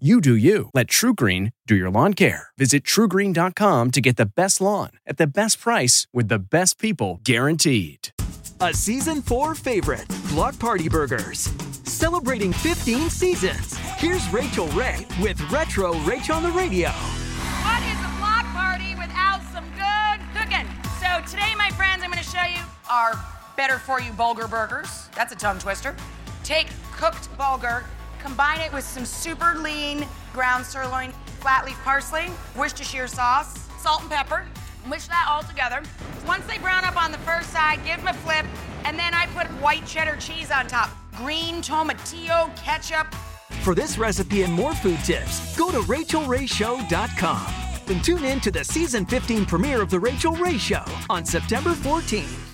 You do you. Let TruGreen do your lawn care. Visit trugreen.com to get the best lawn at the best price with the best people guaranteed. A season four favorite, Block Party Burgers. Celebrating 15 seasons. Here's Rachael Ray with Retro Rach on the radio. What is a block party without some good cooking? So today, my friends, I'm going to show you our better for you bulgur burgers. That's a tongue twister. Take cooked bulgur, combine it with some super lean ground sirloin, flat leaf parsley, Worcestershire sauce, salt and pepper. Mix that all together. Once they brown up on the first side, give them a flip, and then I put white cheddar cheese on top. Green tomatillo ketchup, For this recipe and more food tips, go to rachaelrayshow.com and tune in to the season 15 premiere of The Rachael Ray Show on September 14th.